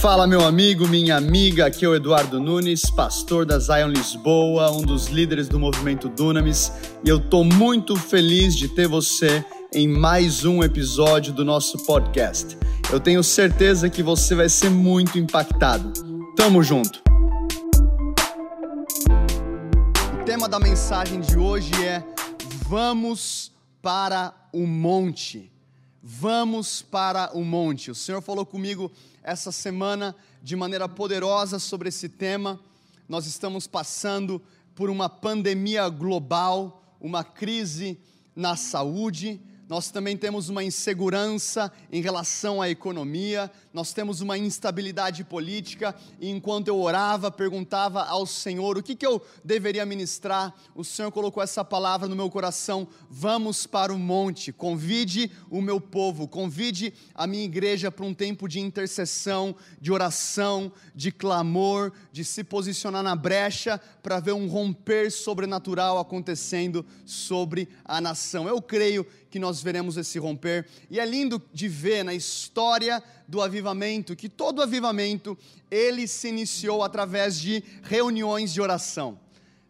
Fala, meu amigo, minha amiga. Aqui é o Eduardo Nunes, pastor da Zion Lisboa, um dos líderes do movimento Dunamis, e eu tô muito feliz de ter você em mais um episódio do nosso podcast. Eu tenho certeza que você vai ser muito impactado. Tamo junto. O tema da mensagem de hoje é Vamos para o monte. Vamos para o monte. O Senhor falou comigo essa semana de maneira poderosa sobre esse tema. Nós estamos passando por uma pandemia global, uma crise na saúde, nós também temos uma insegurança em relação à economia, nós temos uma instabilidade política, e enquanto eu orava, perguntava ao Senhor o que, que eu deveria ministrar, o Senhor colocou essa palavra no meu coração: vamos para o monte, convide o meu povo, convide a minha igreja para um tempo de intercessão, de oração, de clamor, de se posicionar na brecha para ver um romper sobrenatural acontecendo sobre a nação. Eu creio que nós veremos esse romper. E é lindo de ver na história do avivamento que todo avivamento ele se iniciou através de reuniões de oração.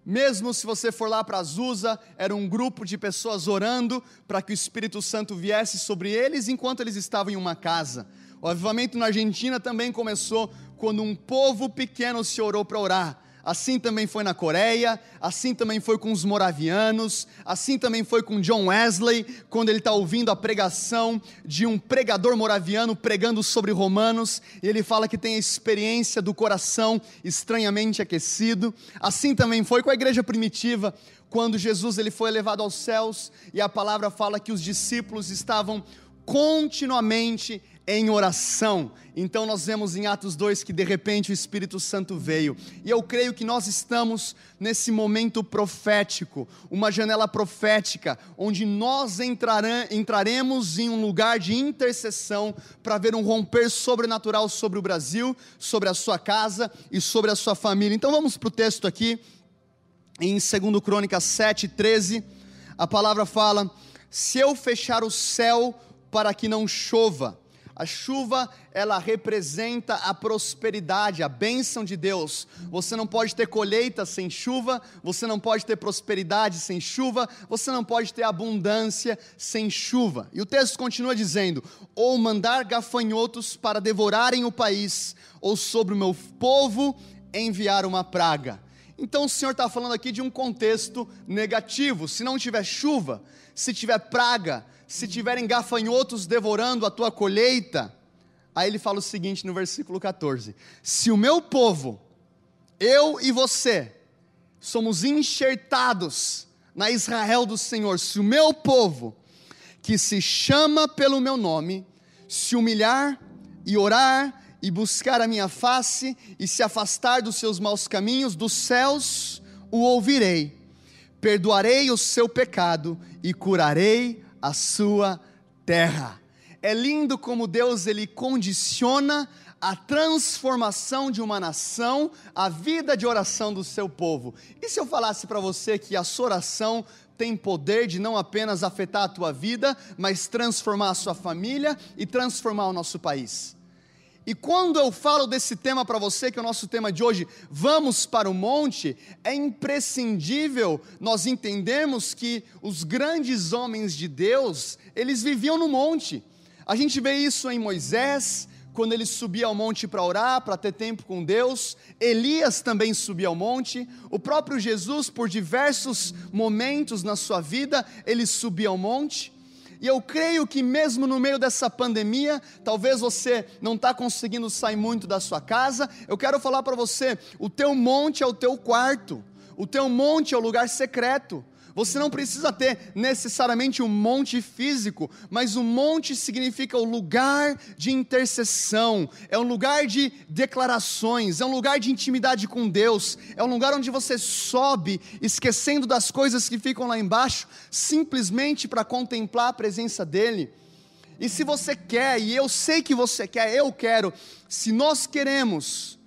Mesmo se você for lá para Azusa, era um grupo de pessoas orando para que o Espírito Santo viesse sobre eles enquanto eles estavam em uma casa. O avivamento na Argentina também começou quando um povo pequeno se orou para orar assim também foi na Coreia, assim também foi com os moravianos, assim também foi com John Wesley, quando ele está ouvindo a pregação de um pregador moraviano pregando sobre Romanos, e ele fala que tem a experiência do coração estranhamente aquecido. Assim também foi com a igreja primitiva, quando Jesus ele foi levado aos céus, e a palavra fala que os discípulos estavam continuamente em oração. Então nós vemos em Atos 2 que de repente o Espírito Santo veio. E eu creio que nós estamos nesse momento profético, uma janela profética, onde nós entraremos em um lugar de intercessão para ver um romper sobrenatural sobre o Brasil, sobre a sua casa e sobre a sua família. Então vamos para o texto aqui, em 2 Crônicas 7, 13. A palavra fala: Se eu fechar o céu para que não chova, a chuva, ela representa a prosperidade, a bênção de Deus. Você não pode ter colheita sem chuva, você não pode ter prosperidade sem chuva, você não pode ter abundância sem chuva. E o texto continua dizendo: ou mandar gafanhotos para devorarem o país, ou sobre o meu povo enviar uma praga. Então o Senhor está falando aqui de um contexto negativo. Se não tiver chuva, se tiver praga, se tiverem gafanhotos devorando a tua colheita. Aí ele fala o seguinte no versículo 14: Se o meu povo, eu e você, somos enxertados na Israel do Senhor, se o meu povo, que se chama pelo meu nome, se humilhar e orar e buscar a minha face e se afastar dos seus maus caminhos, dos céus o ouvirei, perdoarei o seu pecado e curarei a sua terra. É lindo como Deus ele condiciona a transformação de uma nação, a vida de oração do seu povo. E se eu falasse para você que a sua oração tem poder de não apenas afetar a tua vida, mas transformar a sua família e transformar o nosso país? E quando eu falo desse tema para você, que é o nosso tema de hoje, vamos para o monte, é imprescindível nós entendermos que os grandes homens de Deus, eles viviam no monte. A gente vê isso em Moisés, quando ele subia ao monte para orar, para ter tempo com Deus. Elias também subia ao monte. O próprio Jesus, por diversos momentos na sua vida, ele subia ao monte. E eu creio que mesmo no meio dessa pandemia, talvez você não está conseguindo sair muito da sua casa. Eu quero falar para você: o teu monte é o teu quarto, o teu monte é o lugar secreto. Você não precisa ter necessariamente um monte físico, mas o monte significa o lugar de intercessão, é um lugar de declarações, é um lugar de intimidade com Deus, é um lugar onde você sobe, esquecendo das coisas que ficam lá embaixo, simplesmente para contemplar a presença dEle. E se você quer, e eu sei que você quer, eu quero, se nós queremos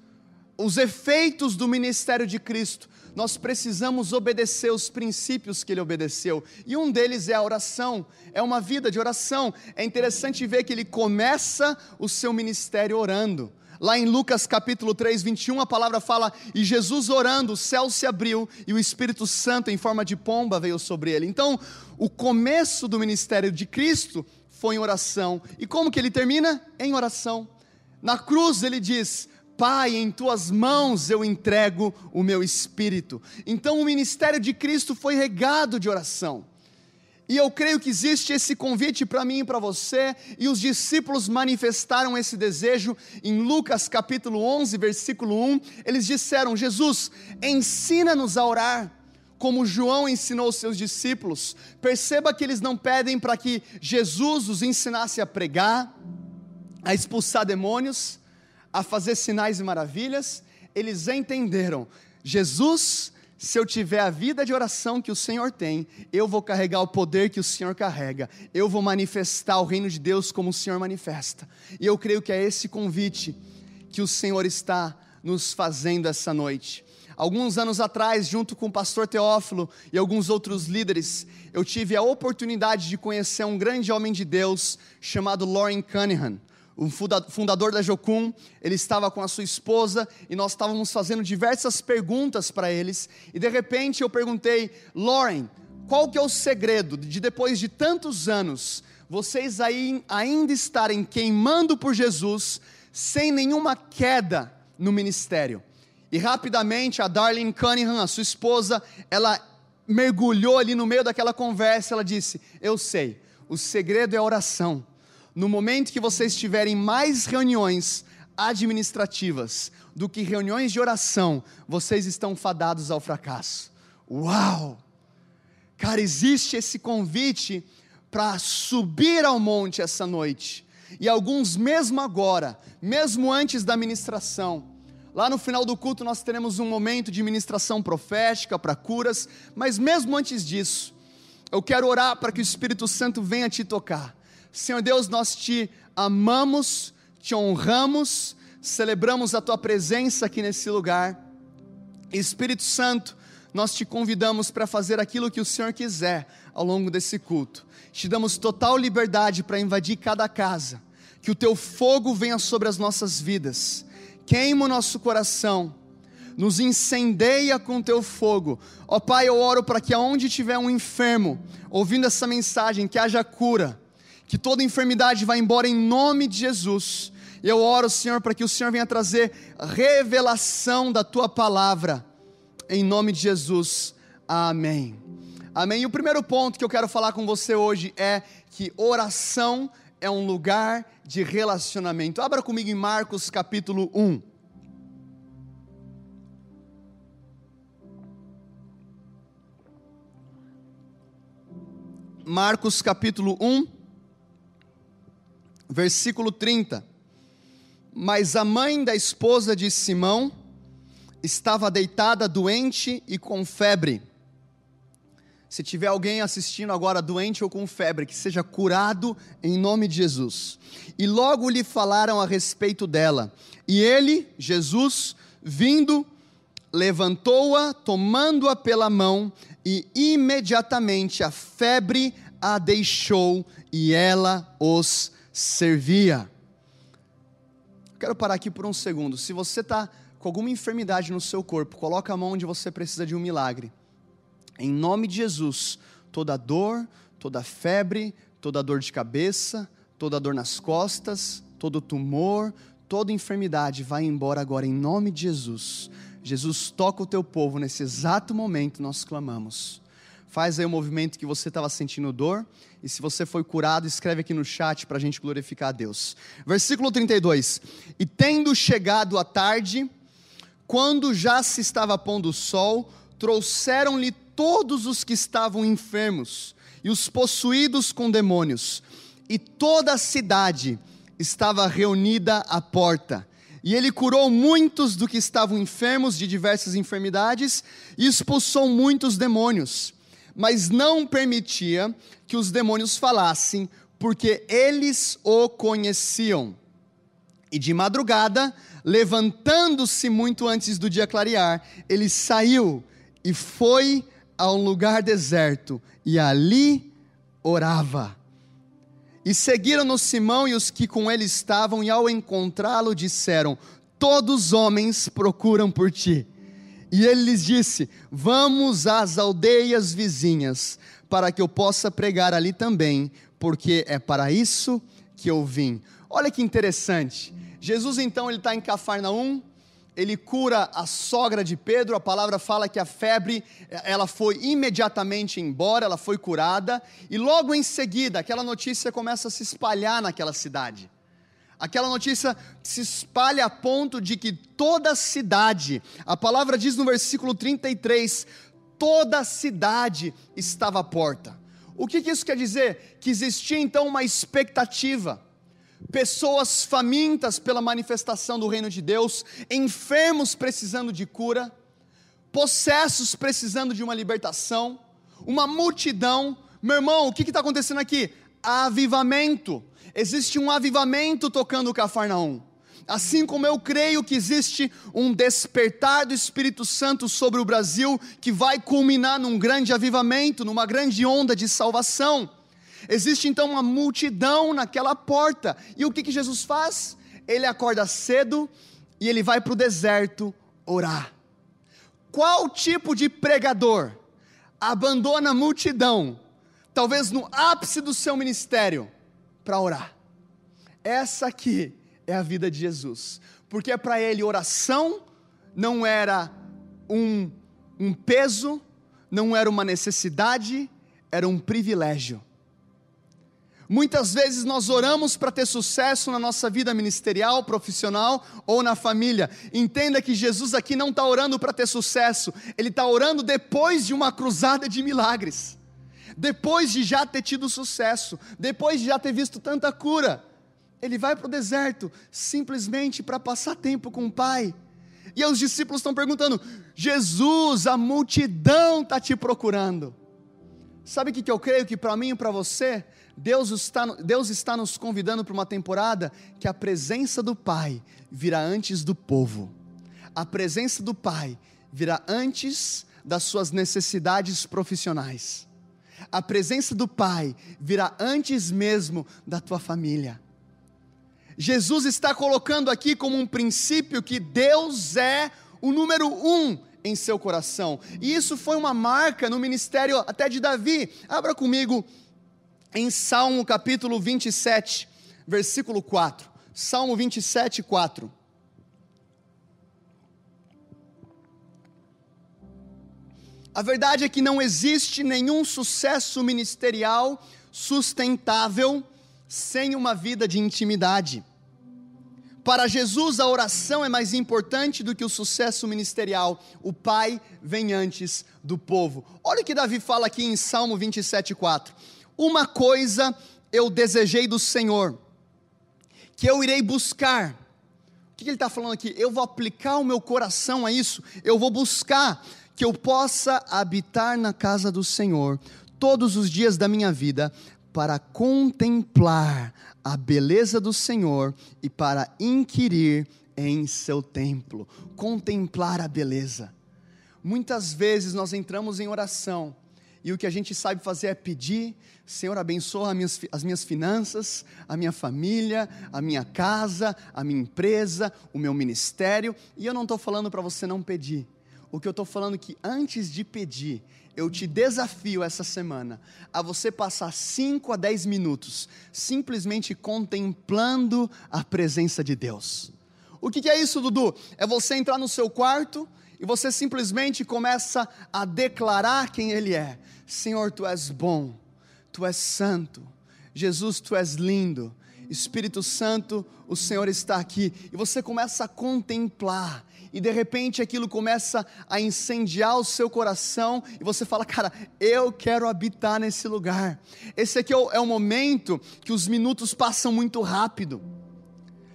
os efeitos do ministério de Cristo, nós precisamos obedecer os princípios que ele obedeceu, e um deles é a oração, é uma vida de oração. É interessante ver que ele começa o seu ministério orando. Lá em Lucas capítulo 3, 21, a palavra fala: E Jesus orando, o céu se abriu e o Espírito Santo, em forma de pomba, veio sobre ele. Então, o começo do ministério de Cristo foi em oração. E como que ele termina? Em oração. Na cruz ele diz: Pai, em tuas mãos eu entrego o meu espírito. Então o ministério de Cristo foi regado de oração. E eu creio que existe esse convite para mim e para você, e os discípulos manifestaram esse desejo em Lucas capítulo 11, versículo 1. Eles disseram: Jesus, ensina-nos a orar, como João ensinou os seus discípulos. Perceba que eles não pedem para que Jesus os ensinasse a pregar, a expulsar demônios, a fazer sinais e maravilhas. Eles entenderam: Jesus se eu tiver a vida de oração que o Senhor tem, eu vou carregar o poder que o Senhor carrega, eu vou manifestar o reino de Deus como o Senhor manifesta. E eu creio que é esse convite que o Senhor está nos fazendo essa noite. Alguns anos atrás, junto com o pastor Teófilo e alguns outros líderes, eu tive a oportunidade de conhecer um grande homem de Deus chamado Lauren Cunningham o fundador da Jocum, ele estava com a sua esposa e nós estávamos fazendo diversas perguntas para eles. E de repente eu perguntei, Lauren, qual que é o segredo de depois de tantos anos vocês aí ainda estarem queimando por Jesus sem nenhuma queda no ministério? E rapidamente a Darlene Cunningham, a sua esposa, ela mergulhou ali no meio daquela conversa, ela disse: "Eu sei, o segredo é a oração." No momento que vocês tiverem mais reuniões administrativas do que reuniões de oração, vocês estão fadados ao fracasso. Uau! Cara, existe esse convite para subir ao monte essa noite. E alguns, mesmo agora, mesmo antes da ministração, lá no final do culto nós teremos um momento de ministração profética para curas, mas mesmo antes disso, eu quero orar para que o Espírito Santo venha te tocar Senhor Deus, nós te amamos, te honramos, celebramos a tua presença aqui nesse lugar. Espírito Santo, nós te convidamos para fazer aquilo que o Senhor quiser ao longo desse culto. Te damos total liberdade para invadir cada casa. Que o teu fogo venha sobre as nossas vidas. Queima o nosso coração. Nos incendeia com teu fogo. Ó Pai, eu oro para que aonde tiver um enfermo, ouvindo essa mensagem, que haja cura que toda enfermidade vá embora em nome de Jesus. Eu oro, Senhor, para que o Senhor venha trazer revelação da tua palavra, em nome de Jesus. Amém. Amém. E o primeiro ponto que eu quero falar com você hoje é que oração é um lugar de relacionamento. Abra comigo em Marcos capítulo 1. Marcos capítulo 1 versículo 30. Mas a mãe da esposa de Simão estava deitada doente e com febre. Se tiver alguém assistindo agora doente ou com febre, que seja curado em nome de Jesus. E logo lhe falaram a respeito dela. E ele, Jesus, vindo, levantou-a, tomando-a pela mão, e imediatamente a febre a deixou e ela os servia. Quero parar aqui por um segundo. Se você está com alguma enfermidade no seu corpo, coloca a mão onde você precisa de um milagre. Em nome de Jesus, toda dor, toda febre, toda dor de cabeça, toda dor nas costas, todo tumor, toda enfermidade vai embora agora em nome de Jesus. Jesus toca o teu povo nesse exato momento nós clamamos. Faz aí o movimento que você estava sentindo dor. E se você foi curado, escreve aqui no chat para a gente glorificar a Deus. Versículo 32. E tendo chegado a tarde, quando já se estava pondo o sol, trouxeram-lhe todos os que estavam enfermos e os possuídos com demônios. E toda a cidade estava reunida à porta. E ele curou muitos do que estavam enfermos de diversas enfermidades e expulsou muitos demônios mas não permitia que os demônios falassem, porque eles o conheciam. E de madrugada, levantando-se muito antes do dia clarear, ele saiu e foi a um lugar deserto e ali orava. E seguiram-no Simão e os que com ele estavam, e ao encontrá-lo disseram: Todos os homens procuram por ti. E ele lhes disse: Vamos às aldeias vizinhas, para que eu possa pregar ali também, porque é para isso que eu vim. Olha que interessante. Jesus então ele está em Cafarnaum, ele cura a sogra de Pedro, a palavra fala que a febre, ela foi imediatamente embora, ela foi curada, e logo em seguida, aquela notícia começa a se espalhar naquela cidade. Aquela notícia se espalha a ponto de que toda a cidade, a palavra diz no versículo 33, toda a cidade estava à porta. O que, que isso quer dizer? Que existia então uma expectativa pessoas famintas pela manifestação do reino de Deus, enfermos precisando de cura, possessos precisando de uma libertação, uma multidão. Meu irmão, o que está acontecendo aqui? Avivamento. Existe um avivamento tocando Cafarnaum. Assim como eu creio que existe um despertar do Espírito Santo sobre o Brasil, que vai culminar num grande avivamento, numa grande onda de salvação. Existe então uma multidão naquela porta. E o que, que Jesus faz? Ele acorda cedo e ele vai para o deserto orar. Qual tipo de pregador abandona a multidão, talvez no ápice do seu ministério, para orar? Essa aqui é a vida de Jesus, porque para ele oração não era um, um peso, não era uma necessidade, era um privilégio. Muitas vezes nós oramos para ter sucesso na nossa vida ministerial, profissional ou na família. Entenda que Jesus aqui não está orando para ter sucesso, ele está orando depois de uma cruzada de milagres, depois de já ter tido sucesso, depois de já ter visto tanta cura. Ele vai para o deserto simplesmente para passar tempo com o Pai. E os discípulos estão perguntando: Jesus, a multidão está te procurando. Sabe o que eu creio que para mim e para você, Deus está, Deus está nos convidando para uma temporada que a presença do Pai virá antes do povo. A presença do Pai virá antes das suas necessidades profissionais. A presença do Pai virá antes mesmo da tua família. Jesus está colocando aqui como um princípio que Deus é o número um em seu coração. E isso foi uma marca no ministério até de Davi. Abra comigo em Salmo capítulo 27, versículo 4. Salmo 27, 4. A verdade é que não existe nenhum sucesso ministerial sustentável sem uma vida de intimidade. Para Jesus, a oração é mais importante do que o sucesso ministerial. O Pai vem antes do povo. Olha o que Davi fala aqui em Salmo 27,4. Uma coisa eu desejei do Senhor, que eu irei buscar. O que ele está falando aqui? Eu vou aplicar o meu coração a isso, eu vou buscar que eu possa habitar na casa do Senhor todos os dias da minha vida, para contemplar a beleza do Senhor e para inquirir em seu templo, contemplar a beleza. Muitas vezes nós entramos em oração e o que a gente sabe fazer é pedir: Senhor, abençoa as minhas, as minhas finanças, a minha família, a minha casa, a minha empresa, o meu ministério. E eu não estou falando para você não pedir. O que eu estou falando que antes de pedir, eu te desafio essa semana a você passar 5 a 10 minutos simplesmente contemplando a presença de Deus. O que, que é isso, Dudu? É você entrar no seu quarto e você simplesmente começa a declarar quem Ele é: Senhor, tu és bom, tu és santo, Jesus, tu és lindo, Espírito Santo, o Senhor está aqui, e você começa a contemplar e de repente aquilo começa a incendiar o seu coração, e você fala, cara, eu quero habitar nesse lugar. Esse aqui é o, é o momento que os minutos passam muito rápido.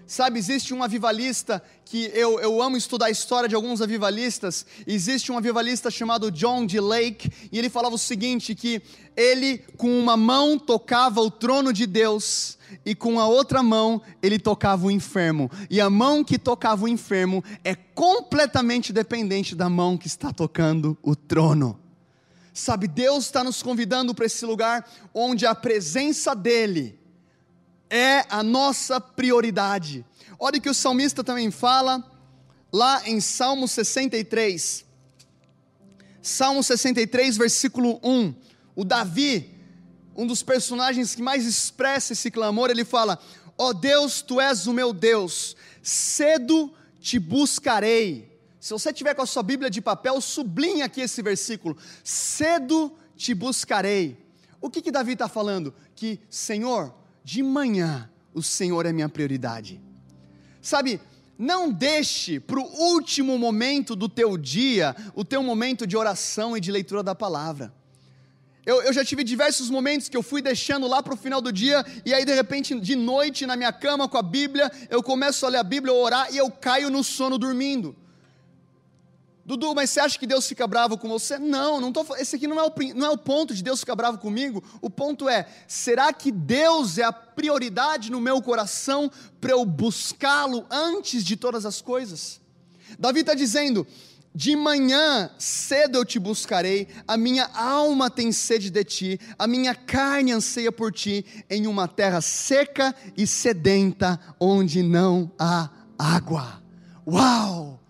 Sabe, existe um avivalista que eu, eu amo estudar a história de alguns avivalistas. Existe um avivalista chamado John D. Lake, e ele falava o seguinte: que ele, com uma mão, tocava o trono de Deus, e com a outra mão ele tocava o enfermo. E a mão que tocava o enfermo é completamente dependente da mão que está tocando o trono. Sabe, Deus está nos convidando para esse lugar onde a presença dEle é a nossa prioridade. Olha que o salmista também fala lá em Salmo 63. Salmo 63, versículo 1. O Davi, um dos personagens que mais expressa esse clamor, ele fala: Ó oh Deus, tu és o meu Deus, cedo te buscarei. Se você tiver com a sua Bíblia de papel, sublinha aqui esse versículo: cedo te buscarei. O que que Davi está falando? Que, Senhor, de manhã o Senhor é minha prioridade. Sabe, não deixe para o último momento do teu dia o teu momento de oração e de leitura da palavra. Eu, eu já tive diversos momentos que eu fui deixando lá para o final do dia, e aí de repente, de noite, na minha cama com a Bíblia, eu começo a ler a Bíblia, orar, e eu caio no sono dormindo. Dudu, mas você acha que Deus fica bravo com você? Não, não tô, esse aqui não é, o, não é o ponto de Deus ficar bravo comigo. O ponto é: será que Deus é a prioridade no meu coração para eu buscá-lo antes de todas as coisas? Davi está dizendo: de manhã cedo eu te buscarei, a minha alma tem sede de ti, a minha carne anseia por ti, em uma terra seca e sedenta, onde não há água. Uau!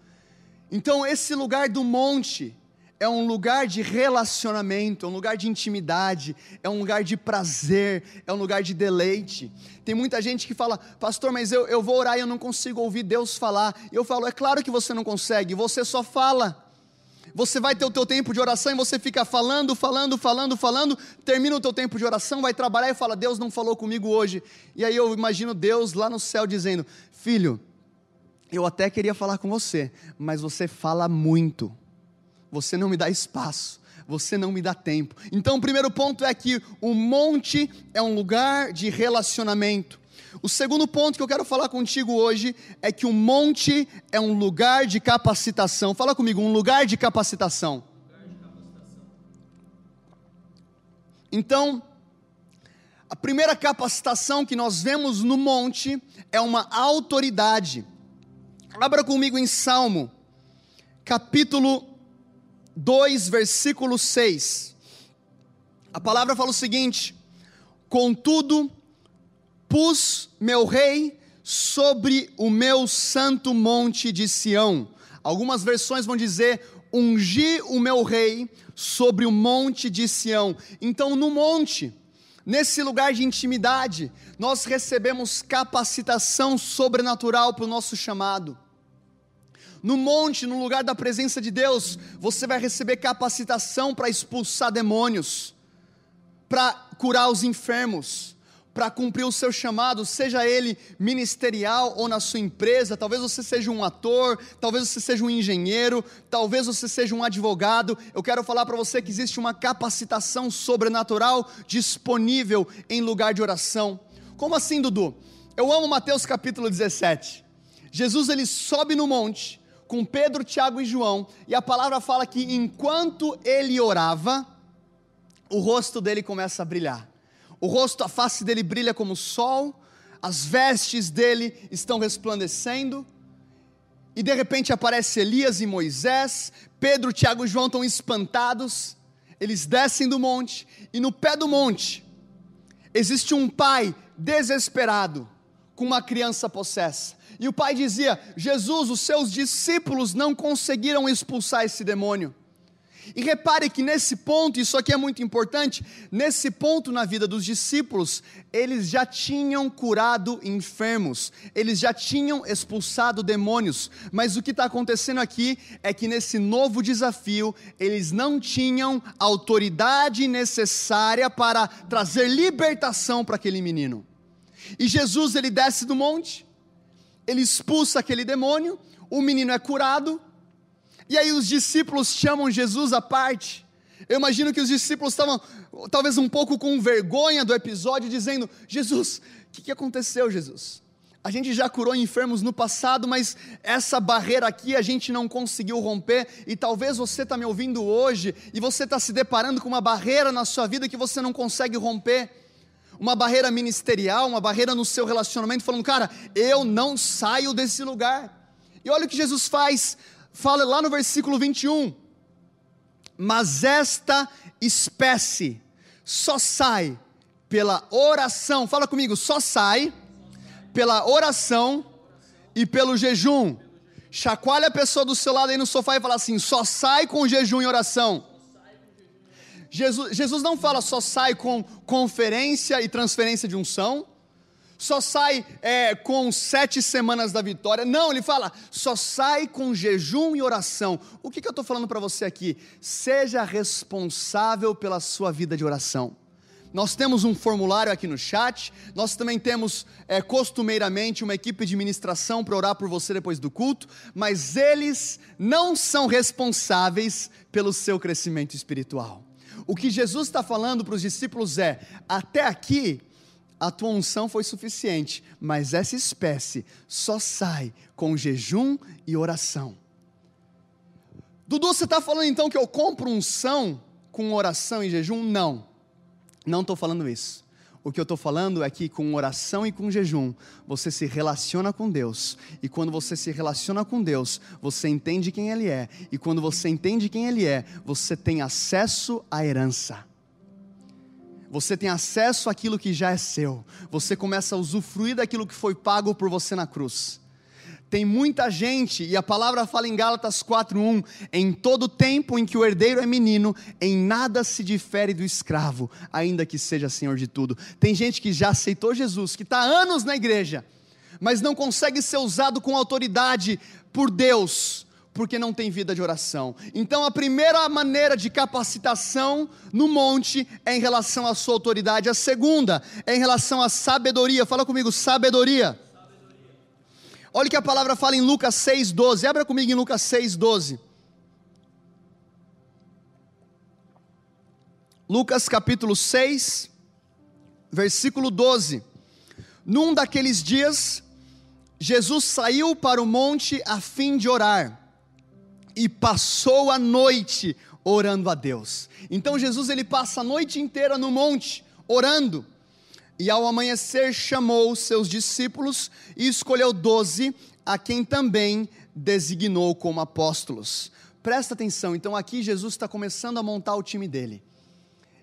Então, esse lugar do monte é um lugar de relacionamento, é um lugar de intimidade, é um lugar de prazer, é um lugar de deleite. Tem muita gente que fala, pastor, mas eu, eu vou orar e eu não consigo ouvir Deus falar. Eu falo, é claro que você não consegue, você só fala. Você vai ter o teu tempo de oração e você fica falando, falando, falando, falando, termina o teu tempo de oração, vai trabalhar e fala, Deus não falou comigo hoje. E aí eu imagino Deus lá no céu dizendo, filho, eu até queria falar com você, mas você fala muito. Você não me dá espaço, você não me dá tempo. Então, o primeiro ponto é que o monte é um lugar de relacionamento. O segundo ponto que eu quero falar contigo hoje é que o monte é um lugar de capacitação. Fala comigo, um lugar de capacitação. Então, a primeira capacitação que nós vemos no monte é uma autoridade. Abra comigo em Salmo, capítulo 2, versículo 6. A palavra fala o seguinte: Contudo, pus meu rei sobre o meu santo monte de Sião. Algumas versões vão dizer: ungi o meu rei sobre o monte de Sião. Então, no monte, nesse lugar de intimidade, nós recebemos capacitação sobrenatural para o nosso chamado no monte, no lugar da presença de Deus, você vai receber capacitação para expulsar demônios, para curar os enfermos, para cumprir o seu chamado, seja ele ministerial ou na sua empresa. Talvez você seja um ator, talvez você seja um engenheiro, talvez você seja um advogado. Eu quero falar para você que existe uma capacitação sobrenatural disponível em lugar de oração. Como assim, Dudu? Eu amo Mateus capítulo 17. Jesus ele sobe no monte com Pedro, Tiago e João, e a palavra fala que enquanto ele orava, o rosto dele começa a brilhar. O rosto, a face dele brilha como o sol, as vestes dele estão resplandecendo, e de repente aparece Elias e Moisés, Pedro, Tiago e João estão espantados, eles descem do monte, e no pé do monte existe um pai desesperado com uma criança possessa. E o pai dizia: Jesus, os seus discípulos não conseguiram expulsar esse demônio. E repare que nesse ponto, isso aqui é muito importante, nesse ponto na vida dos discípulos, eles já tinham curado enfermos, eles já tinham expulsado demônios, mas o que está acontecendo aqui é que nesse novo desafio, eles não tinham autoridade necessária para trazer libertação para aquele menino. E Jesus ele desce do monte, ele expulsa aquele demônio, o menino é curado, e aí os discípulos chamam Jesus à parte. Eu imagino que os discípulos estavam talvez um pouco com vergonha do episódio, dizendo: Jesus, o que, que aconteceu, Jesus? A gente já curou enfermos no passado, mas essa barreira aqui a gente não conseguiu romper. E talvez você está me ouvindo hoje e você está se deparando com uma barreira na sua vida que você não consegue romper uma barreira ministerial, uma barreira no seu relacionamento, falando, cara, eu não saio desse lugar. E olha o que Jesus faz, fala lá no versículo 21. Mas esta espécie só sai pela oração. Fala comigo, só sai pela oração e pelo jejum. Chacoalha a pessoa do seu lado aí no sofá e fala assim: só sai com jejum e oração. Jesus, Jesus não fala só sai com conferência e transferência de unção, só sai é, com sete semanas da vitória. Não, ele fala só sai com jejum e oração. O que, que eu estou falando para você aqui? Seja responsável pela sua vida de oração. Nós temos um formulário aqui no chat, nós também temos é, costumeiramente uma equipe de ministração para orar por você depois do culto, mas eles não são responsáveis pelo seu crescimento espiritual. O que Jesus está falando para os discípulos é: até aqui a tua unção foi suficiente, mas essa espécie só sai com jejum e oração. Dudu, você está falando então que eu compro unção com oração e jejum? Não. Não estou falando isso. O que eu estou falando é que com oração e com jejum, você se relaciona com Deus. E quando você se relaciona com Deus, você entende quem Ele é. E quando você entende quem Ele é, você tem acesso à herança. Você tem acesso àquilo que já é seu. Você começa a usufruir daquilo que foi pago por você na cruz. Tem muita gente, e a palavra fala em Gálatas 4:1, em todo tempo em que o herdeiro é menino, em nada se difere do escravo, ainda que seja senhor de tudo. Tem gente que já aceitou Jesus, que está anos na igreja, mas não consegue ser usado com autoridade por Deus, porque não tem vida de oração. Então a primeira maneira de capacitação no monte é em relação à sua autoridade, a segunda é em relação à sabedoria. Fala comigo, sabedoria. Olha o que a palavra fala em Lucas 6,12. Abra comigo em Lucas 6,12. Lucas capítulo 6, versículo 12. Num daqueles dias, Jesus saiu para o monte a fim de orar e passou a noite orando a Deus. Então Jesus ele passa a noite inteira no monte orando. E ao amanhecer chamou seus discípulos e escolheu doze, a quem também designou como apóstolos. Presta atenção, então aqui Jesus está começando a montar o time dele.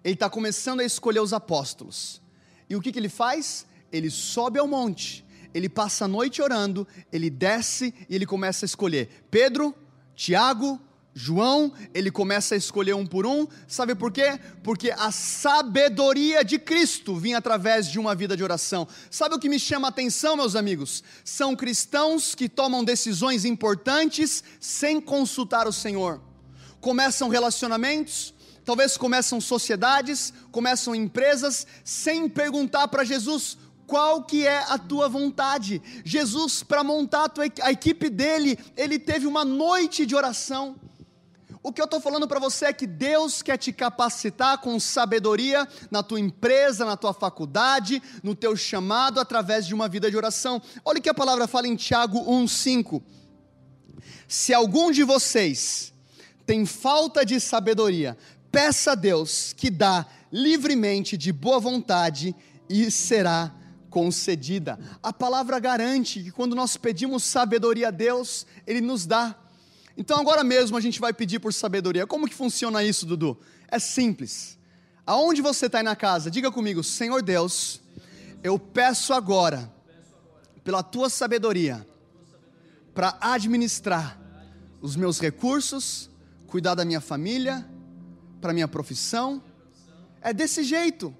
Ele está começando a escolher os apóstolos. E o que, que ele faz? Ele sobe ao monte, ele passa a noite orando, ele desce e ele começa a escolher Pedro, Tiago, João, ele começa a escolher um por um, sabe por quê? Porque a sabedoria de Cristo vinha através de uma vida de oração. Sabe o que me chama a atenção, meus amigos? São cristãos que tomam decisões importantes sem consultar o Senhor. Começam relacionamentos, talvez começam sociedades, começam empresas, sem perguntar para Jesus qual que é a tua vontade. Jesus, para montar a, a equipe dele, ele teve uma noite de oração. O que eu estou falando para você é que Deus quer te capacitar com sabedoria na tua empresa, na tua faculdade, no teu chamado, através de uma vida de oração. Olha o que a palavra fala em Tiago 1,5. Se algum de vocês tem falta de sabedoria, peça a Deus que dá livremente, de boa vontade, e será concedida. A palavra garante que quando nós pedimos sabedoria a Deus, Ele nos dá. Então agora mesmo a gente vai pedir por sabedoria. Como que funciona isso, Dudu? É simples. Aonde você está aí na casa, diga comigo, Senhor Deus, eu peço agora, pela tua sabedoria, para administrar os meus recursos, cuidar da minha família, para minha profissão. É desse jeito.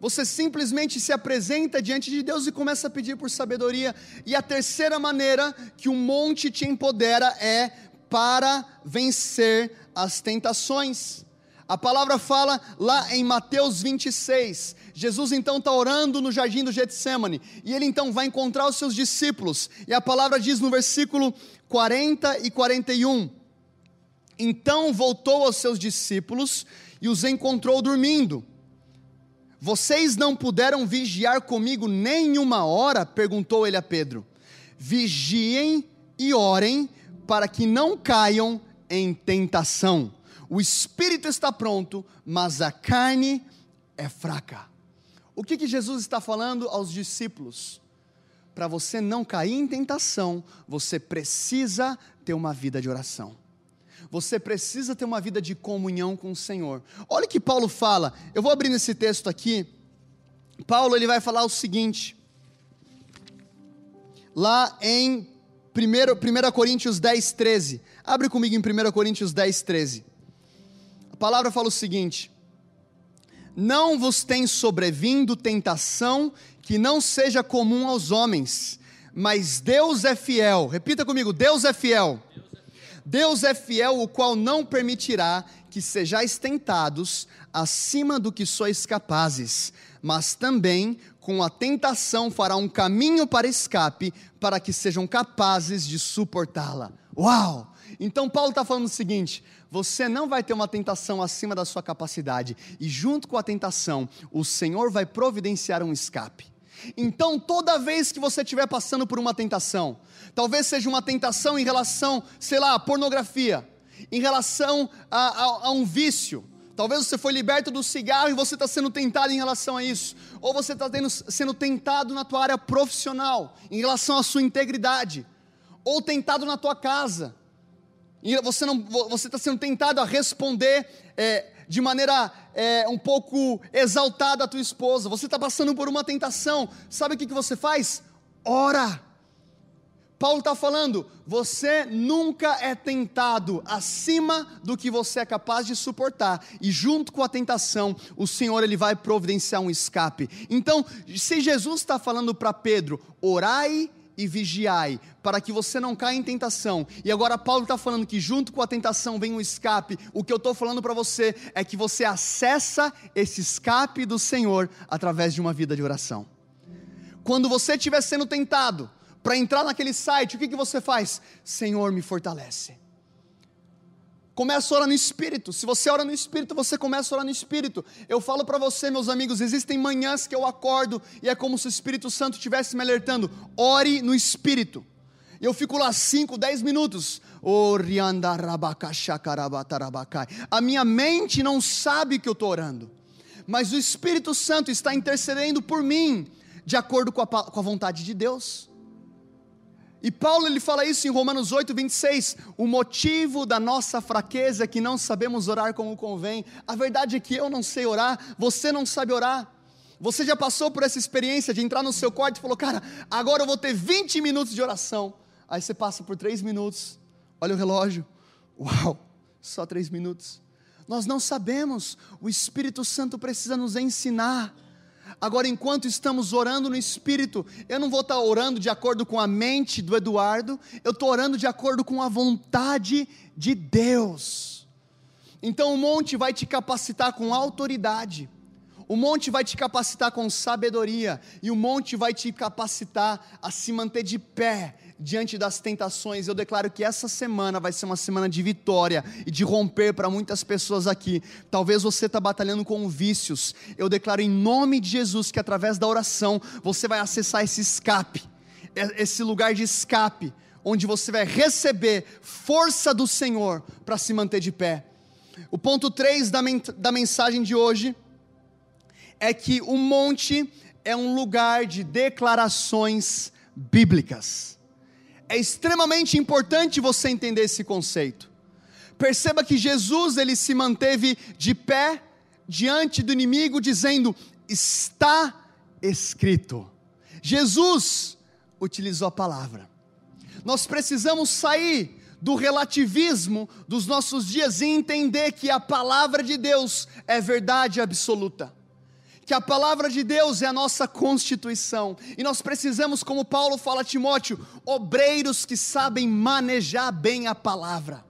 Você simplesmente se apresenta diante de Deus e começa a pedir por sabedoria. E a terceira maneira que o monte te empodera é para vencer as tentações. A palavra fala lá em Mateus 26. Jesus então está orando no jardim do Getsemane. E ele então vai encontrar os seus discípulos. E a palavra diz no versículo 40 e 41. Então voltou aos seus discípulos e os encontrou dormindo. Vocês não puderam vigiar comigo nem uma hora? perguntou ele a Pedro. Vigiem e orem para que não caiam em tentação. O espírito está pronto, mas a carne é fraca. O que, que Jesus está falando aos discípulos? Para você não cair em tentação, você precisa ter uma vida de oração. Você precisa ter uma vida de comunhão com o Senhor. Olha o que Paulo fala. Eu vou abrir nesse texto aqui, Paulo ele vai falar o seguinte, lá em 1, 1 Coríntios 10, 13. Abre comigo em 1 Coríntios 10, 13. A palavra fala o seguinte: Não vos tem sobrevindo tentação que não seja comum aos homens, mas Deus é fiel. Repita comigo: Deus é fiel. Deus é fiel, o qual não permitirá que sejais tentados acima do que sois capazes, mas também com a tentação fará um caminho para escape, para que sejam capazes de suportá-la. Uau! Então Paulo está falando o seguinte: você não vai ter uma tentação acima da sua capacidade, e junto com a tentação, o Senhor vai providenciar um escape. Então, toda vez que você estiver passando por uma tentação, talvez seja uma tentação em relação, sei lá, à pornografia, em relação a, a, a um vício, Talvez você foi liberto do cigarro e você está sendo tentado em relação a isso. Ou você está sendo tentado na tua área profissional, em relação à sua integridade. Ou tentado na tua casa. E você está sendo tentado a responder é, de maneira é, um pouco exaltada à tua esposa. Você está passando por uma tentação. Sabe o que, que você faz? Ora Paulo está falando, você nunca é tentado acima do que você é capaz de suportar, e junto com a tentação, o Senhor ele vai providenciar um escape. Então, se Jesus está falando para Pedro, orai e vigiai, para que você não caia em tentação. E agora Paulo está falando que junto com a tentação vem um escape. O que eu estou falando para você é que você acessa esse escape do Senhor através de uma vida de oração. Quando você estiver sendo tentado, para entrar naquele site, o que, que você faz? Senhor, me fortalece. Começa a orar no Espírito. Se você ora no Espírito, você começa a orar no Espírito. Eu falo para você, meus amigos, existem manhãs que eu acordo e é como se o Espírito Santo estivesse me alertando. Ore no Espírito. E eu fico lá 5, 10 minutos. A minha mente não sabe que eu estou orando, mas o Espírito Santo está intercedendo por mim, de acordo com a, com a vontade de Deus. E Paulo ele fala isso em Romanos 8, 26. O motivo da nossa fraqueza é que não sabemos orar como convém. A verdade é que eu não sei orar, você não sabe orar. Você já passou por essa experiência de entrar no seu quarto e falou, cara, agora eu vou ter 20 minutos de oração. Aí você passa por 3 minutos, olha o relógio, uau, só 3 minutos. Nós não sabemos, o Espírito Santo precisa nos ensinar. Agora, enquanto estamos orando no Espírito, eu não vou estar orando de acordo com a mente do Eduardo, eu estou orando de acordo com a vontade de Deus. Então, o monte vai te capacitar com autoridade, o monte vai te capacitar com sabedoria, e o monte vai te capacitar a se manter de pé diante das tentações, eu declaro que essa semana vai ser uma semana de vitória e de romper para muitas pessoas aqui. Talvez você está batalhando com vícios. Eu declaro em nome de Jesus que através da oração você vai acessar esse escape, esse lugar de escape, onde você vai receber força do Senhor para se manter de pé. O ponto 3 da, da mensagem de hoje é que o monte é um lugar de declarações bíblicas. É extremamente importante você entender esse conceito. Perceba que Jesus ele se manteve de pé diante do inimigo dizendo: "Está escrito". Jesus utilizou a palavra. Nós precisamos sair do relativismo dos nossos dias e entender que a palavra de Deus é verdade absoluta que a palavra de Deus é a nossa constituição, e nós precisamos, como Paulo fala a Timóteo, obreiros que sabem manejar bem a palavra.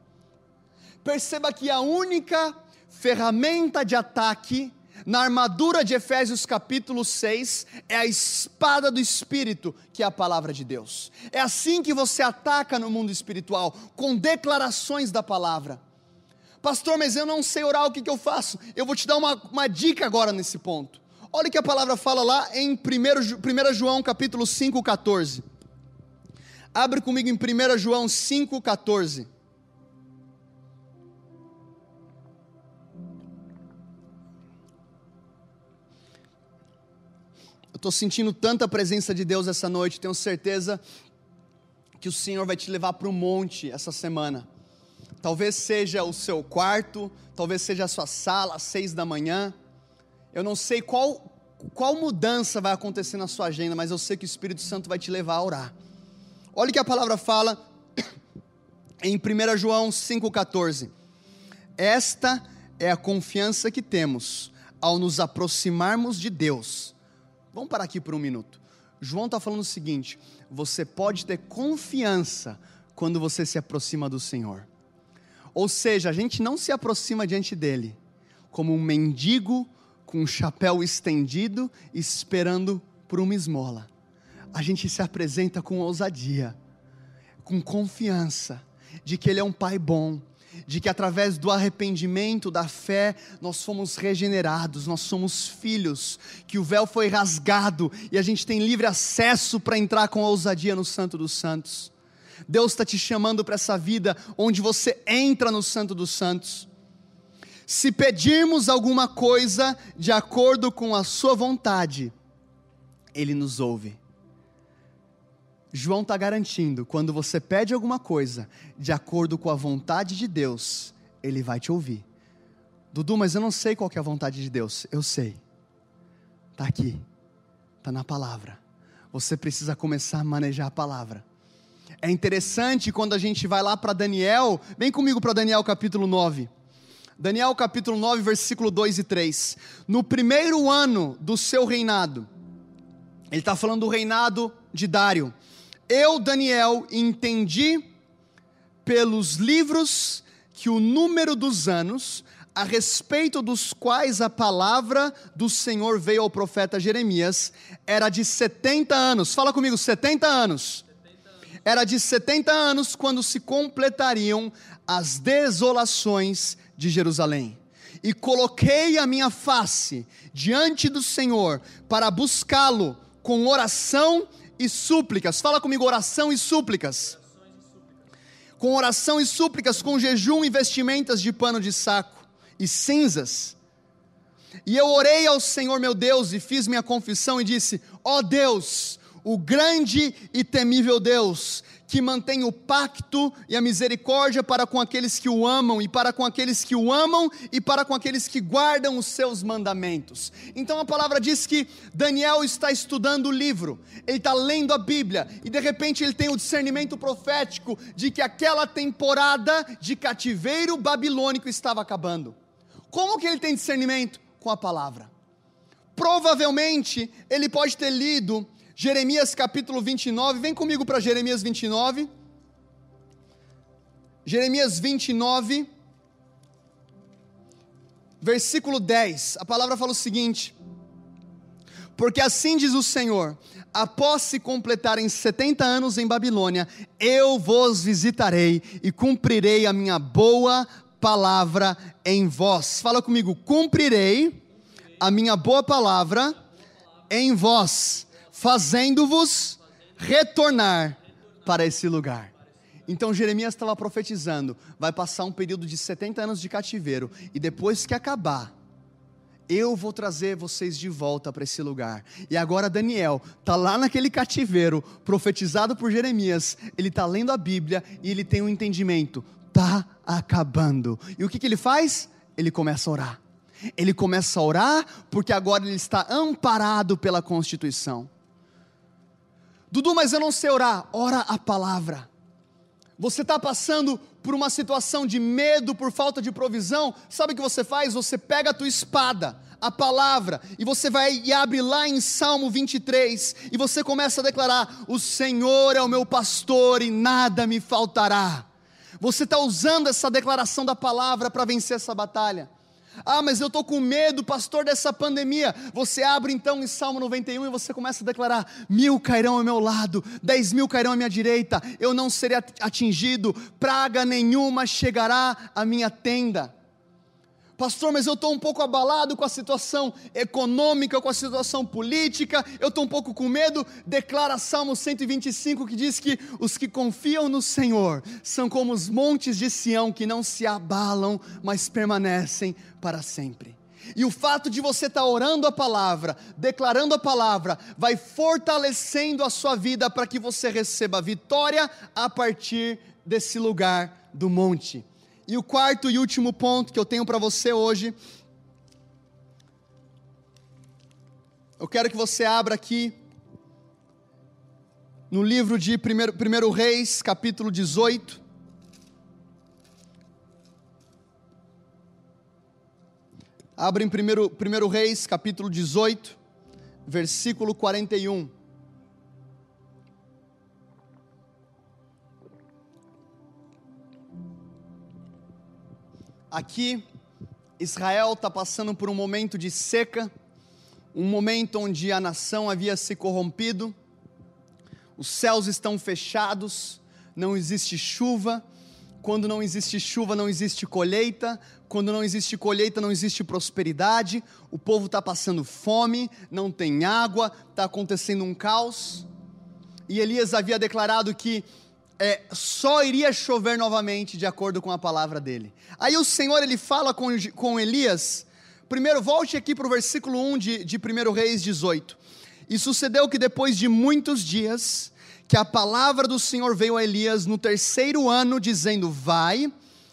Perceba que a única ferramenta de ataque na armadura de Efésios capítulo 6 é a espada do Espírito, que é a palavra de Deus. É assim que você ataca no mundo espiritual, com declarações da palavra. Pastor, mas eu não sei orar, o que, que eu faço? Eu vou te dar uma, uma dica agora nesse ponto. Olha o que a palavra fala lá em 1, João capítulo 5, 14. Abre comigo em 1 João 5, 14. Eu estou sentindo tanta presença de Deus essa noite, tenho certeza que o Senhor vai te levar para o monte essa semana. Talvez seja o seu quarto, talvez seja a sua sala às seis da manhã eu não sei qual, qual mudança vai acontecer na sua agenda, mas eu sei que o Espírito Santo vai te levar a orar. Olha o que a palavra fala em 1 João 5,14. Esta é a confiança que temos ao nos aproximarmos de Deus. Vamos parar aqui por um minuto. João está falando o seguinte: você pode ter confiança quando você se aproxima do Senhor. Ou seja, a gente não se aproxima diante dele como um mendigo com um chapéu estendido, esperando por uma esmola. A gente se apresenta com ousadia, com confiança de que Ele é um Pai bom, de que através do arrependimento, da fé, nós fomos regenerados, nós somos filhos, que o véu foi rasgado e a gente tem livre acesso para entrar com ousadia no Santo dos Santos. Deus está te chamando para essa vida onde você entra no Santo dos Santos. Se pedirmos alguma coisa de acordo com a Sua vontade, Ele nos ouve. João está garantindo: quando você pede alguma coisa de acordo com a vontade de Deus, Ele vai te ouvir. Dudu, mas eu não sei qual é a vontade de Deus. Eu sei. Está aqui. Está na palavra. Você precisa começar a manejar a palavra. É interessante quando a gente vai lá para Daniel. Vem comigo para Daniel capítulo 9. Daniel capítulo 9, versículo 2 e 3. No primeiro ano do seu reinado, ele está falando do reinado de Dário eu, Daniel, entendi pelos livros que o número dos anos a respeito dos quais a palavra do Senhor veio ao profeta Jeremias era de 70 anos. Fala comigo, 70 anos. 70 anos. Era de 70 anos quando se completariam as desolações de Jerusalém. E coloquei a minha face diante do Senhor para buscá-lo com oração e súplicas. Fala comigo, oração e súplicas. Com oração e súplicas, com jejum e vestimentas de pano de saco e cinzas. E eu orei ao Senhor meu Deus e fiz minha confissão e disse: Ó oh Deus, o grande e temível Deus, que mantém o pacto e a misericórdia para com aqueles que o amam, e para com aqueles que o amam, e para com aqueles que guardam os seus mandamentos. Então a palavra diz que Daniel está estudando o livro, ele está lendo a Bíblia, e de repente ele tem o discernimento profético de que aquela temporada de cativeiro babilônico estava acabando. Como que ele tem discernimento? Com a palavra. Provavelmente ele pode ter lido Jeremias capítulo 29, vem comigo para Jeremias 29. Jeremias 29, versículo 10. A palavra fala o seguinte: Porque assim diz o Senhor: após se completarem 70 anos em Babilônia, eu vos visitarei e cumprirei a minha boa palavra em vós. Fala comigo, cumprirei a minha boa palavra em vós fazendo-vos retornar para esse lugar. Então Jeremias estava profetizando: vai passar um período de 70 anos de cativeiro, e depois que acabar, eu vou trazer vocês de volta para esse lugar. E agora Daniel está lá naquele cativeiro, profetizado por Jeremias, ele está lendo a Bíblia e ele tem um entendimento: está acabando. E o que, que ele faz? Ele começa a orar. Ele começa a orar porque agora ele está amparado pela Constituição. Dudu, mas eu não sei orar. Ora a palavra. Você está passando por uma situação de medo, por falta de provisão, sabe o que você faz? Você pega a tua espada, a palavra, e você vai e abre lá em Salmo 23, e você começa a declarar: O Senhor é o meu pastor e nada me faltará. Você está usando essa declaração da palavra para vencer essa batalha. Ah, mas eu estou com medo, pastor, dessa pandemia. Você abre então em Salmo 91 e você começa a declarar: mil cairão ao meu lado, dez mil cairão à minha direita, eu não serei atingido, praga nenhuma chegará à minha tenda. Pastor, mas eu estou um pouco abalado com a situação econômica, com a situação política, eu estou um pouco com medo. Declara Salmo 125 que diz que os que confiam no Senhor são como os montes de Sião que não se abalam, mas permanecem para sempre. E o fato de você estar tá orando a palavra, declarando a palavra, vai fortalecendo a sua vida para que você receba vitória a partir desse lugar do monte. E o quarto e último ponto que eu tenho para você hoje. Eu quero que você abra aqui no livro de 1 Reis, capítulo 18. Abra em 1 Reis, capítulo 18, versículo 41. Aqui, Israel está passando por um momento de seca, um momento onde a nação havia se corrompido, os céus estão fechados, não existe chuva, quando não existe chuva, não existe colheita, quando não existe colheita, não existe prosperidade, o povo está passando fome, não tem água, está acontecendo um caos. E Elias havia declarado que é, só iria chover novamente de acordo com a palavra dele. Aí o Senhor ele fala com, com Elias. Primeiro, volte aqui para o versículo 1 de, de 1 Reis 18. E sucedeu que depois de muitos dias, que a palavra do Senhor veio a Elias no terceiro ano, dizendo: Vai,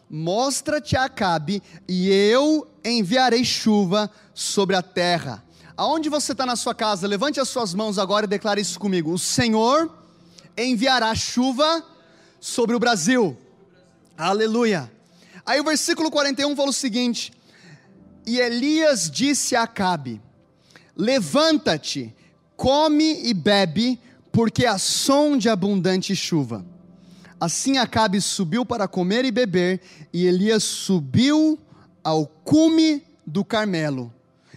mostra-te a Acabe, e eu enviarei chuva sobre a terra. Aonde você está na sua casa, levante as suas mãos agora e declare isso comigo: O Senhor enviará chuva sobre o Brasil. Aleluia. Aí o versículo 41 fala o seguinte: E Elias disse a Acabe: Levanta-te, come e bebe, porque há som de abundante chuva. Assim Acabe subiu para comer e beber, e Elias subiu ao cume do Carmelo,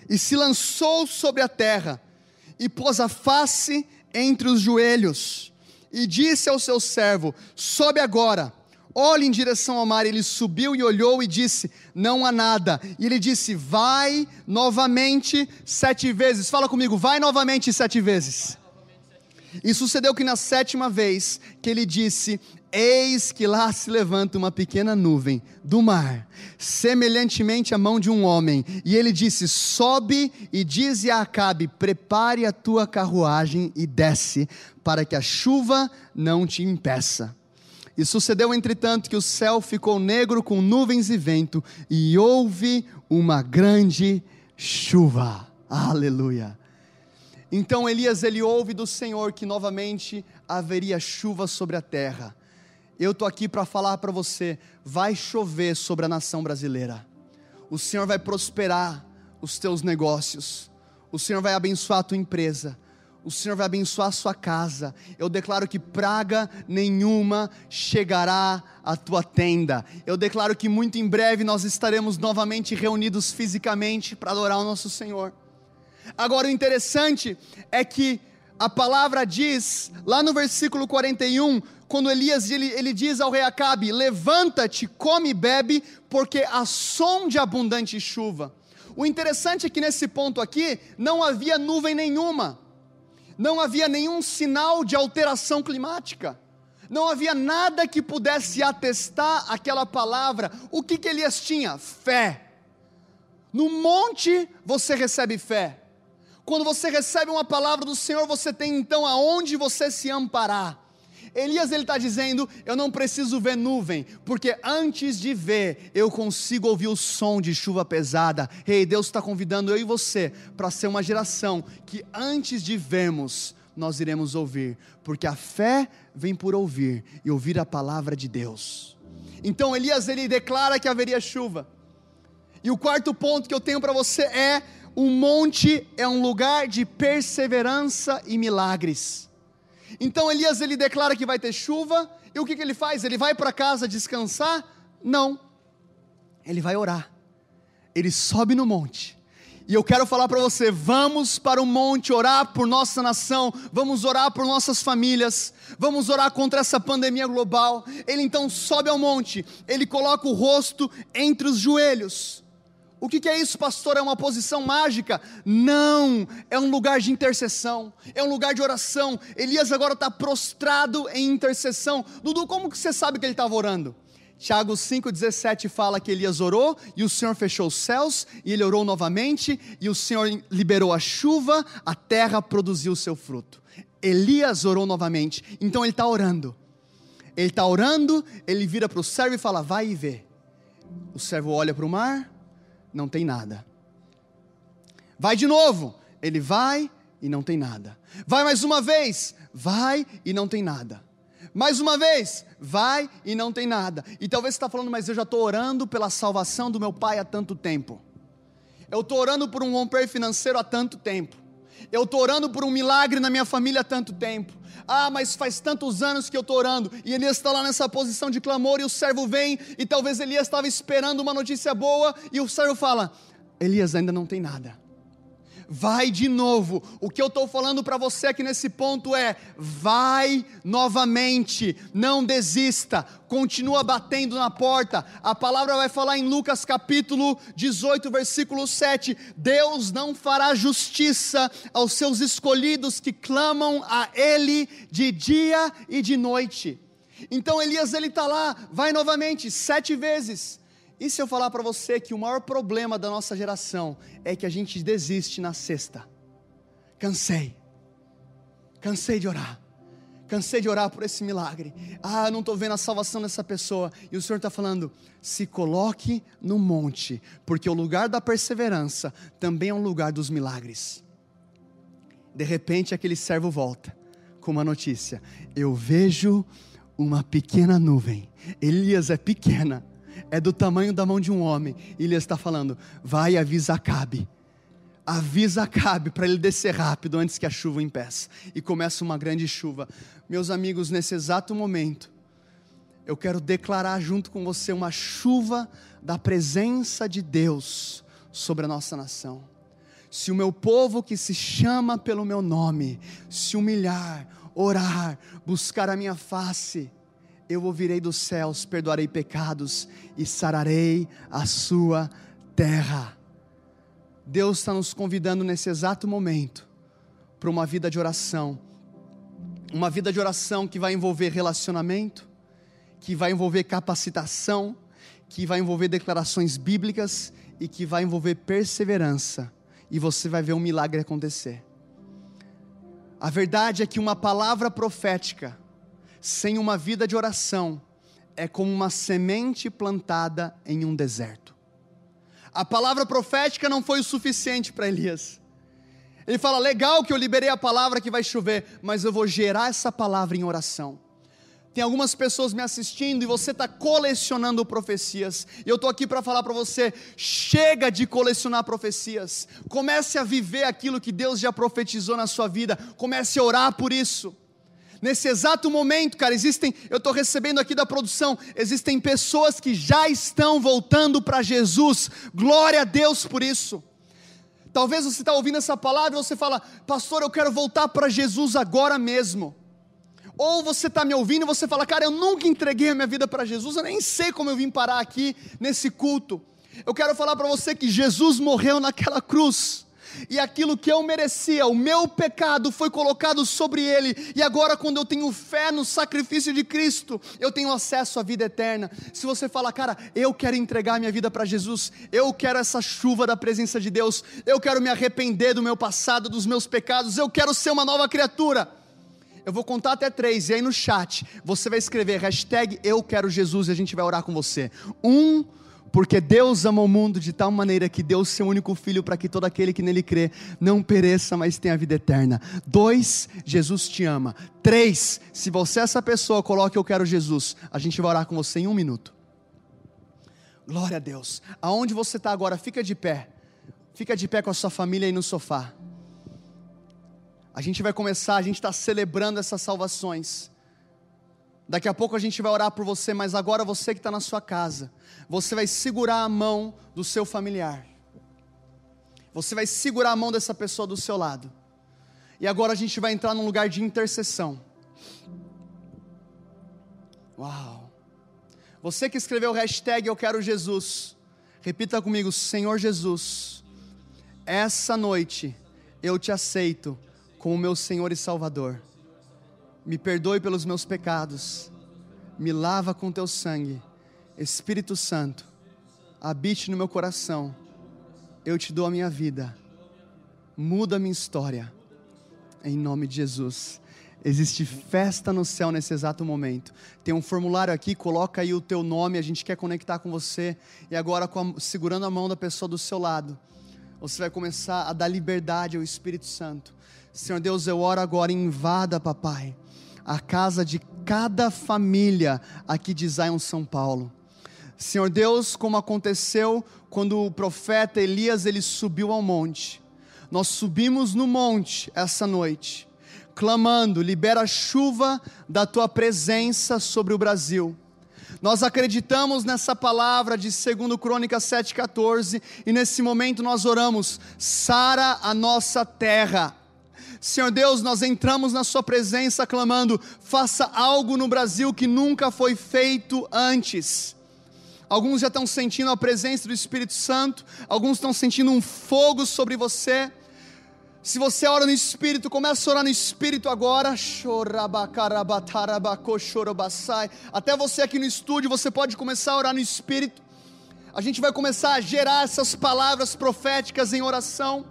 e se lançou sobre a terra, e pôs a face entre os joelhos e disse ao seu servo: Sobe agora, olhe em direção ao mar. Ele subiu e olhou e disse: Não há nada. E ele disse: Vai novamente sete vezes. Fala comigo, vai novamente sete vezes. E sucedeu que na sétima vez que ele disse: Eis que lá se levanta uma pequena nuvem do mar, semelhantemente à mão de um homem. E ele disse: Sobe e dize a Acabe: Prepare a tua carruagem e desce, para que a chuva não te impeça. E sucedeu, entretanto, que o céu ficou negro com nuvens e vento, e houve uma grande chuva. Aleluia. Então Elias ele ouve do Senhor que novamente haveria chuva sobre a terra. Eu estou aqui para falar para você: vai chover sobre a nação brasileira. O Senhor vai prosperar os teus negócios. O Senhor vai abençoar a tua empresa. O Senhor vai abençoar a sua casa. Eu declaro que praga nenhuma chegará à tua tenda. Eu declaro que muito em breve nós estaremos novamente reunidos fisicamente para adorar o nosso Senhor. Agora, o interessante é que a palavra diz, lá no versículo 41, quando Elias ele, ele diz ao rei Acabe: Levanta-te, come e bebe, porque há som de abundante chuva. O interessante é que nesse ponto aqui não havia nuvem nenhuma, não havia nenhum sinal de alteração climática, não havia nada que pudesse atestar aquela palavra. O que, que Elias tinha? Fé. No monte você recebe fé. Quando você recebe uma palavra do Senhor, você tem então aonde você se amparar. Elias ele está dizendo: eu não preciso ver nuvem, porque antes de ver eu consigo ouvir o som de chuva pesada. Ei, Deus está convidando eu e você para ser uma geração que antes de vermos nós iremos ouvir, porque a fé vem por ouvir e ouvir a palavra de Deus. Então Elias ele declara que haveria chuva. E o quarto ponto que eu tenho para você é o monte é um lugar de perseverança e milagres. Então Elias ele declara que vai ter chuva, e o que, que ele faz? Ele vai para casa descansar? Não. Ele vai orar. Ele sobe no monte. E eu quero falar para você: vamos para o monte orar por nossa nação, vamos orar por nossas famílias, vamos orar contra essa pandemia global. Ele então sobe ao monte, ele coloca o rosto entre os joelhos. O que, é isso, pastor? É uma posição mágica? Não, é um lugar de intercessão, é um lugar de oração. Elias agora está prostrado em intercessão. Dudu, como que você sabe que ele estava orando? Tiago 5,17 fala que Elias orou e o Senhor fechou os céus, e ele orou novamente, e o Senhor liberou a chuva, a terra produziu o seu fruto. Elias orou novamente, então ele está orando. Ele está orando, ele vira para o servo e fala: Vai e vê. O servo olha para o mar, não tem nada. Vai de novo. Ele vai e não tem nada. Vai mais uma vez, vai e não tem nada. Mais uma vez, vai e não tem nada. E talvez você está falando, mas eu já estou orando pela salvação do meu pai há tanto tempo. Eu estou orando por um romper financeiro há tanto tempo. Eu estou orando por um milagre na minha família há tanto tempo. Ah, mas faz tantos anos que eu estou orando. E Elias está lá nessa posição de clamor e o servo vem. E talvez Elias estava esperando uma notícia boa. E o servo fala: Elias ainda não tem nada vai de novo. O que eu estou falando para você aqui nesse ponto é: vai novamente, não desista, continua batendo na porta. A palavra vai falar em Lucas capítulo 18, versículo 7: Deus não fará justiça aos seus escolhidos que clamam a Ele de dia e de noite. Então Elias ele está lá, vai novamente, sete vezes. E se eu falar para você que o maior problema da nossa geração é que a gente desiste na sexta? Cansei. Cansei de orar. Cansei de orar por esse milagre. Ah, não estou vendo a salvação dessa pessoa. E o Senhor está falando: se coloque no monte, porque o lugar da perseverança também é um lugar dos milagres. De repente, aquele servo volta com uma notícia: Eu vejo uma pequena nuvem. Elias é pequena, é do tamanho da mão de um homem. E ele está falando: vai avisa Acabe. Avisa Acabe para ele descer rápido antes que a chuva impeça. E começa uma grande chuva. Meus amigos, nesse exato momento, eu quero declarar junto com você uma chuva da presença de Deus sobre a nossa nação. Se o meu povo que se chama pelo meu nome se humilhar, orar, buscar a minha face, eu ouvirei dos céus, perdoarei pecados e sararei a sua terra. Deus está nos convidando nesse exato momento para uma vida de oração, uma vida de oração que vai envolver relacionamento, que vai envolver capacitação, que vai envolver declarações bíblicas e que vai envolver perseverança, e você vai ver um milagre acontecer. A verdade é que uma palavra profética, sem uma vida de oração é como uma semente plantada em um deserto. A palavra profética não foi o suficiente para Elias. Ele fala: legal que eu liberei a palavra que vai chover, mas eu vou gerar essa palavra em oração. Tem algumas pessoas me assistindo e você está colecionando profecias. E eu estou aqui para falar para você: chega de colecionar profecias. Comece a viver aquilo que Deus já profetizou na sua vida. Comece a orar por isso. Nesse exato momento, cara, existem, eu estou recebendo aqui da produção, existem pessoas que já estão voltando para Jesus. Glória a Deus por isso. Talvez você está ouvindo essa palavra e você fala, pastor, eu quero voltar para Jesus agora mesmo. Ou você está me ouvindo e você fala, cara, eu nunca entreguei a minha vida para Jesus, eu nem sei como eu vim parar aqui nesse culto. Eu quero falar para você que Jesus morreu naquela cruz e aquilo que eu merecia, o meu pecado foi colocado sobre ele, e agora, quando eu tenho fé no sacrifício de Cristo, eu tenho acesso à vida eterna. Se você fala, cara, eu quero entregar minha vida para Jesus, eu quero essa chuva da presença de Deus, eu quero me arrepender do meu passado, dos meus pecados, eu quero ser uma nova criatura. Eu vou contar até três, e aí no chat você vai escrever hashtag Eu Quero Jesus e a gente vai orar com você. Um, porque Deus ama o mundo de tal maneira que deu o seu único filho para que todo aquele que nele crê não pereça, mas tenha vida eterna. Dois, Jesus te ama. Três, se você é essa pessoa, coloque eu quero Jesus. A gente vai orar com você em um minuto. Glória a Deus. Aonde você está agora, fica de pé. Fica de pé com a sua família aí no sofá. A gente vai começar, a gente está celebrando essas salvações. Daqui a pouco a gente vai orar por você, mas agora você que está na sua casa você vai segurar a mão do seu familiar. Você vai segurar a mão dessa pessoa do seu lado. E agora a gente vai entrar num lugar de intercessão. Uau! Você que escreveu o hashtag Eu Quero Jesus, repita comigo: Senhor Jesus, essa noite eu te aceito como meu Senhor e Salvador. Me perdoe pelos meus pecados, me lava com teu sangue Espírito Santo, habite no meu coração. Eu te dou a minha vida. Muda a minha história. Em nome de Jesus. Existe festa no céu nesse exato momento. Tem um formulário aqui, coloca aí o teu nome, a gente quer conectar com você. E agora, a, segurando a mão da pessoa do seu lado, você vai começar a dar liberdade ao Espírito Santo. Senhor Deus, eu oro agora, invada, papai, a casa de cada família aqui de Zion, São Paulo. Senhor Deus, como aconteceu quando o profeta Elias ele subiu ao monte. Nós subimos no monte essa noite, clamando: libera chuva da tua presença sobre o Brasil. Nós acreditamos nessa palavra de 2 Crônicas 7,14 e nesse momento nós oramos: sara a nossa terra. Senhor Deus, nós entramos na Sua presença clamando: faça algo no Brasil que nunca foi feito antes. Alguns já estão sentindo a presença do Espírito Santo, alguns estão sentindo um fogo sobre você. Se você ora no Espírito, começa a orar no Espírito agora. Até você aqui no estúdio, você pode começar a orar no Espírito. A gente vai começar a gerar essas palavras proféticas em oração.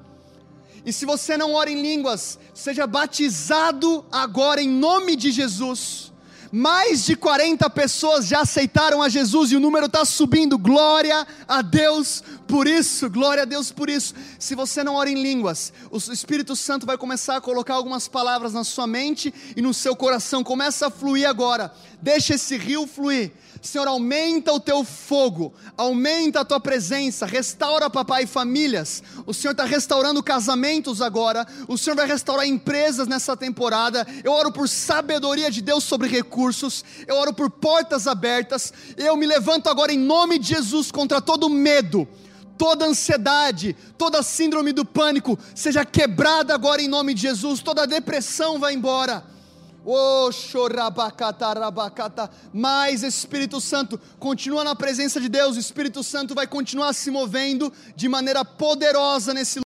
E se você não ora em línguas, seja batizado agora em nome de Jesus. Mais de 40 pessoas já aceitaram a Jesus e o número está subindo. Glória a Deus por isso, glória a Deus por isso. Se você não ora em línguas, o Espírito Santo vai começar a colocar algumas palavras na sua mente e no seu coração. Começa a fluir agora. Deixa esse rio fluir. Senhor, aumenta o teu fogo, aumenta a tua presença, restaura, papai, famílias. O Senhor está restaurando casamentos agora, o Senhor vai restaurar empresas nessa temporada. Eu oro por sabedoria de Deus sobre recursos, eu oro por portas abertas. Eu me levanto agora em nome de Jesus contra todo medo toda ansiedade, toda síndrome do pânico seja quebrada agora em nome de Jesus, toda depressão vai embora. Mais Espírito Santo, continua na presença de Deus, o Espírito Santo vai continuar se movendo de maneira poderosa nesse